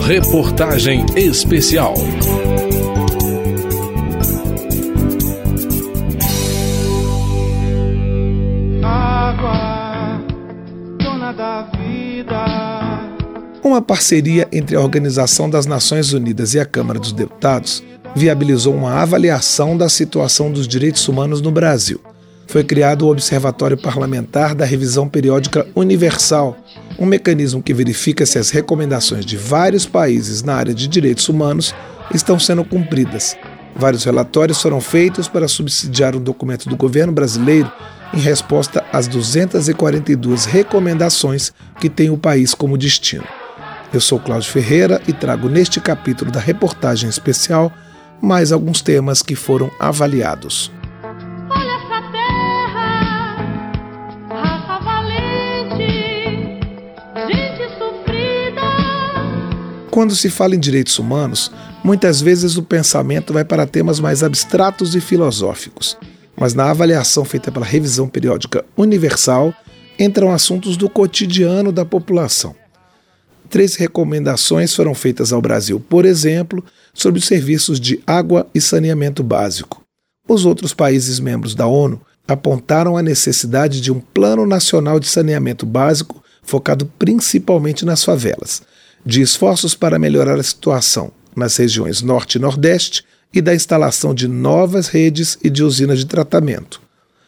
Reportagem Especial. Água, dona da vida. Uma parceria entre a Organização das Nações Unidas e a Câmara dos Deputados viabilizou uma avaliação da situação dos direitos humanos no Brasil. Foi criado o Observatório Parlamentar da Revisão Periódica Universal, um mecanismo que verifica se as recomendações de vários países na área de direitos humanos estão sendo cumpridas. Vários relatórios foram feitos para subsidiar um documento do governo brasileiro em resposta às 242 recomendações que tem o país como destino. Eu sou Cláudio Ferreira e trago neste capítulo da reportagem especial mais alguns temas que foram avaliados. Quando se fala em direitos humanos, muitas vezes o pensamento vai para temas mais abstratos e filosóficos. Mas na avaliação feita pela Revisão Periódica Universal, entram assuntos do cotidiano da população. Três recomendações foram feitas ao Brasil, por exemplo, sobre os serviços de água e saneamento básico. Os outros países membros da ONU apontaram a necessidade de um Plano Nacional de Saneamento Básico focado principalmente nas favelas, de esforços para melhorar a situação nas regiões Norte e Nordeste e da instalação de novas redes e de usinas de tratamento.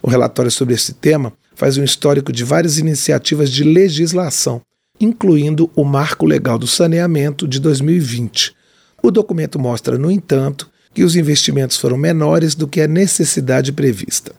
O relatório sobre esse tema faz um histórico de várias iniciativas de legislação incluindo o Marco Legal do Saneamento de 2020. O documento mostra, no entanto, que os investimentos foram menores do que a necessidade prevista.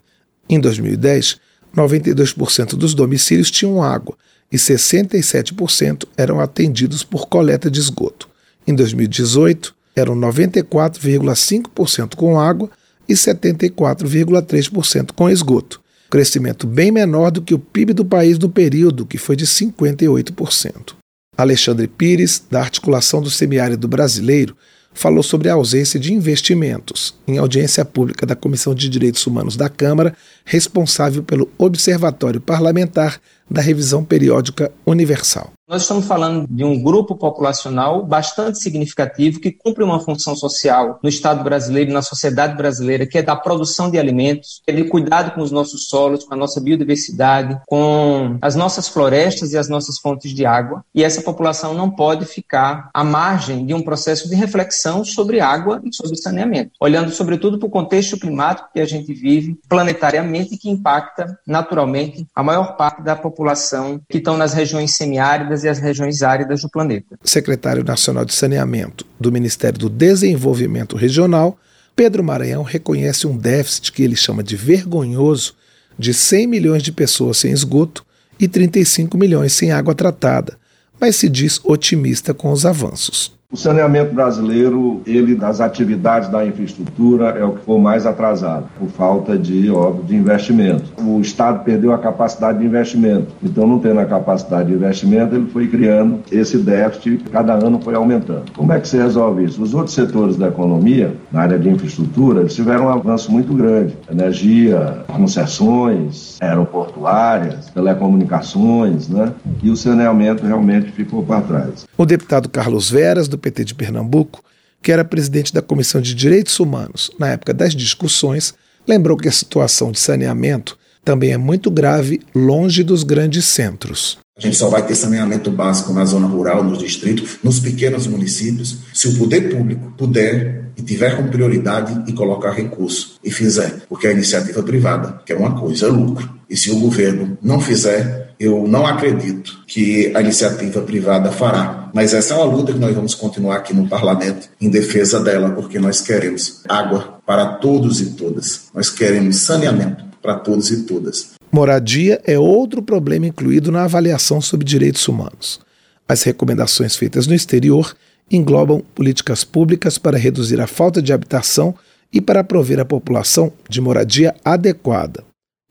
Em 2010, 92% dos domicílios tinham água e 67% eram atendidos por coleta de esgoto. Em 2018, eram 94,5% com água e 74,3% com esgoto crescimento bem menor do que o PIB do país do período, que foi de 58%. Alexandre Pires, da articulação do semiárido brasileiro, falou sobre a ausência de investimentos em audiência pública da Comissão de Direitos Humanos da Câmara, responsável pelo Observatório Parlamentar da Revisão Periódica Universal. Nós estamos falando de um grupo populacional bastante significativo que cumpre uma função social no Estado brasileiro e na sociedade brasileira, que é da produção de alimentos, é de cuidado com os nossos solos, com a nossa biodiversidade, com as nossas florestas e as nossas fontes de água. E essa população não pode ficar à margem de um processo de reflexão sobre água e sobre saneamento, olhando sobretudo para o contexto climático que a gente vive planetariamente e que impacta naturalmente a maior parte da população que estão nas regiões semiáridas e as regiões áridas do planeta. Secretário Nacional de Saneamento do Ministério do Desenvolvimento Regional, Pedro Maranhão reconhece um déficit que ele chama de vergonhoso de 100 milhões de pessoas sem esgoto e 35 milhões sem água tratada, mas se diz otimista com os avanços. O saneamento brasileiro, ele das atividades da infraestrutura é o que for mais atrasado, por falta de, óbvio, de investimento. O Estado perdeu a capacidade de investimento. Então, não tendo a capacidade de investimento, ele foi criando esse déficit, cada ano foi aumentando. Como é que se resolve isso? Os outros setores da economia, na área de infraestrutura, eles tiveram um avanço muito grande. Energia, concessões, aeroportuárias, telecomunicações, né? E o saneamento realmente ficou para trás. O deputado Carlos Veras, do do PT de Pernambuco, que era presidente da Comissão de Direitos Humanos na época das discussões, lembrou que a situação de saneamento também é muito grave longe dos grandes centros. A gente só vai ter saneamento básico na zona rural, nos distritos, nos pequenos municípios, se o poder público puder e tiver como prioridade e colocar recurso e fizer, porque a iniciativa privada quer uma coisa, é lucro. E se o governo não fizer, eu não acredito que a iniciativa privada fará. Mas essa é uma luta que nós vamos continuar aqui no parlamento em defesa dela, porque nós queremos água para todos e todas. Nós queremos saneamento para todos e todas. Moradia é outro problema incluído na avaliação sobre direitos humanos. As recomendações feitas no exterior englobam políticas públicas para reduzir a falta de habitação e para prover à população de moradia adequada.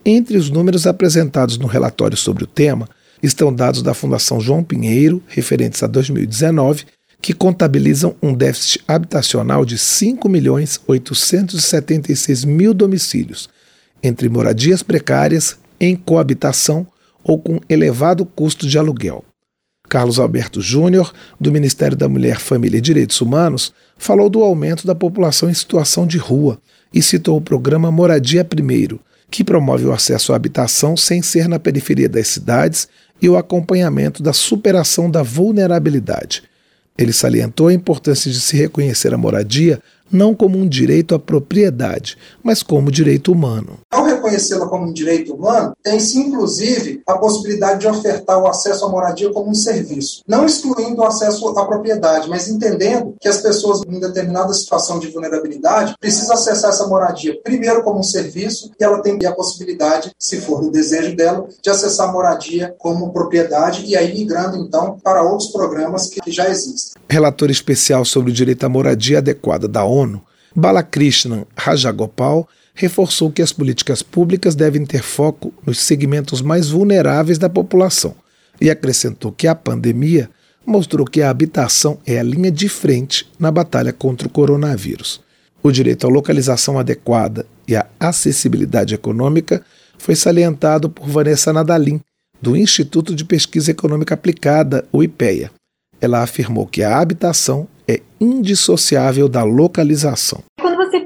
Entre os números apresentados no relatório sobre o tema estão dados da Fundação João Pinheiro, referentes a 2019, que contabilizam um déficit habitacional de 5.876 mil domicílios, entre moradias precárias, em coabitação ou com elevado custo de aluguel. Carlos Alberto Júnior, do Ministério da Mulher, Família e Direitos Humanos, falou do aumento da população em situação de rua e citou o programa Moradia Primeiro, que promove o acesso à habitação sem ser na periferia das cidades e o acompanhamento da superação da vulnerabilidade. Ele salientou a importância de se reconhecer a moradia não como um direito à propriedade, mas como direito humano. Ao reconhecê-la como um direito humano, tem-se inclusive a possibilidade de ofertar o acesso à moradia como um serviço, não excluindo o acesso à propriedade, mas entendendo que as pessoas em determinada situação de vulnerabilidade precisam acessar essa moradia primeiro como um serviço e ela tem a possibilidade, se for do desejo dela, de acessar a moradia como propriedade e aí migrando então para outros programas que já existem. Relator especial sobre o direito à moradia adequada da ONU, Balakrishnan Rajagopal, reforçou que as políticas públicas devem ter foco nos segmentos mais vulneráveis da população e acrescentou que a pandemia mostrou que a habitação é a linha de frente na batalha contra o coronavírus. O direito à localização adequada e à acessibilidade econômica foi salientado por Vanessa Nadalim, do Instituto de Pesquisa Econômica Aplicada, o IPEA. Ela afirmou que a habitação indissociável da localização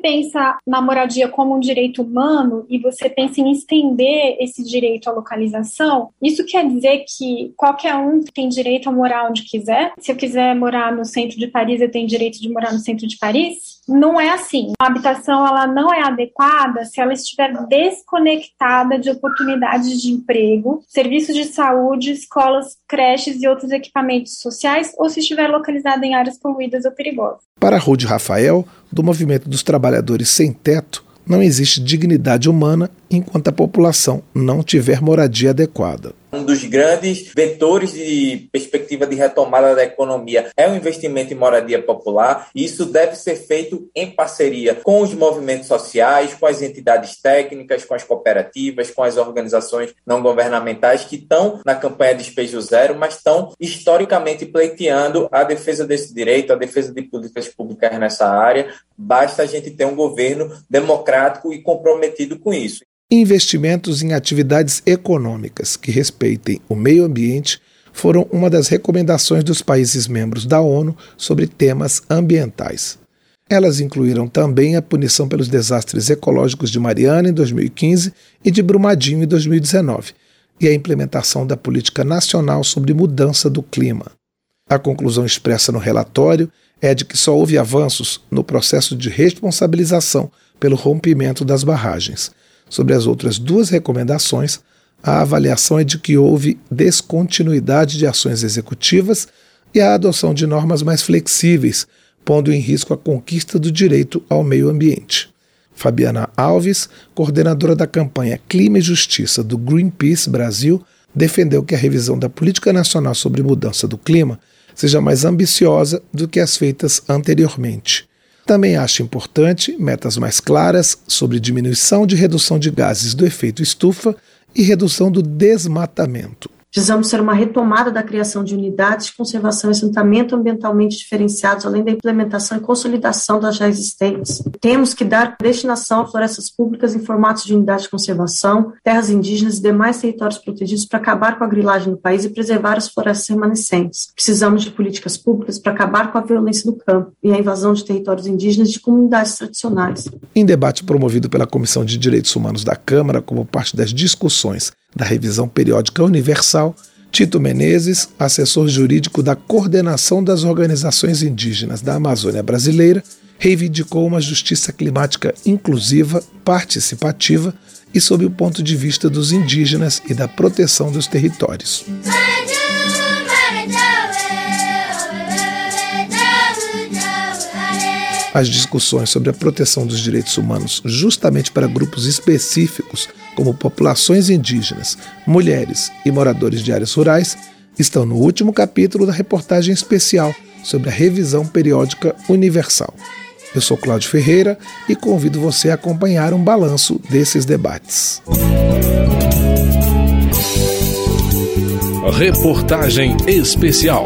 pensa na moradia como um direito humano e você pensa em estender esse direito à localização, isso quer dizer que qualquer um tem direito a morar onde quiser? Se eu quiser morar no centro de Paris, eu tenho direito de morar no centro de Paris? Não é assim. A habitação ela não é adequada se ela estiver desconectada de oportunidades de emprego, serviços de saúde, escolas, creches e outros equipamentos sociais ou se estiver localizada em áreas poluídas ou perigosas. Para Rude Rafael, do Movimento dos Trabalhadores Sem Teto, não existe dignidade humana enquanto a população não tiver moradia adequada. Um dos grandes vetores de perspectiva de retomada da economia é o investimento em moradia popular, e isso deve ser feito em parceria com os movimentos sociais, com as entidades técnicas, com as cooperativas, com as organizações não governamentais que estão na campanha Despejo Zero, mas estão historicamente pleiteando a defesa desse direito, a defesa de políticas públicas nessa área. Basta a gente ter um governo democrático e comprometido com isso investimentos em atividades econômicas que respeitem o meio ambiente foram uma das recomendações dos países membros da ONU sobre temas ambientais. Elas incluíram também a punição pelos desastres ecológicos de Mariana em 2015 e de Brumadinho em 2019, e a implementação da Política Nacional sobre Mudança do Clima. A conclusão expressa no relatório é de que só houve avanços no processo de responsabilização pelo rompimento das barragens Sobre as outras duas recomendações, a avaliação é de que houve descontinuidade de ações executivas e a adoção de normas mais flexíveis, pondo em risco a conquista do direito ao meio ambiente. Fabiana Alves, coordenadora da campanha Clima e Justiça do Greenpeace Brasil, defendeu que a revisão da Política Nacional sobre Mudança do Clima seja mais ambiciosa do que as feitas anteriormente. Também acha importante metas mais claras sobre diminuição de redução de gases do efeito estufa e redução do desmatamento. Precisamos ser uma retomada da criação de unidades de conservação e assentamento ambientalmente diferenciados, além da implementação e consolidação das já existentes. Temos que dar destinação a florestas públicas em formatos de unidade de conservação, terras indígenas e demais territórios protegidos para acabar com a grilagem no país e preservar as florestas remanescentes. Precisamos de políticas públicas para acabar com a violência do campo e a invasão de territórios indígenas e de comunidades tradicionais. Em debate promovido pela Comissão de Direitos Humanos da Câmara, como parte das discussões da Revisão Periódica Universal, Tito Menezes, assessor jurídico da Coordenação das Organizações Indígenas da Amazônia Brasileira, reivindicou uma justiça climática inclusiva, participativa e sob o ponto de vista dos indígenas e da proteção dos territórios. As discussões sobre a proteção dos direitos humanos, justamente para grupos específicos, como populações indígenas, mulheres e moradores de áreas rurais, estão no último capítulo da reportagem especial sobre a revisão periódica universal. Eu sou Cláudio Ferreira e convido você a acompanhar um balanço desses debates. Reportagem especial.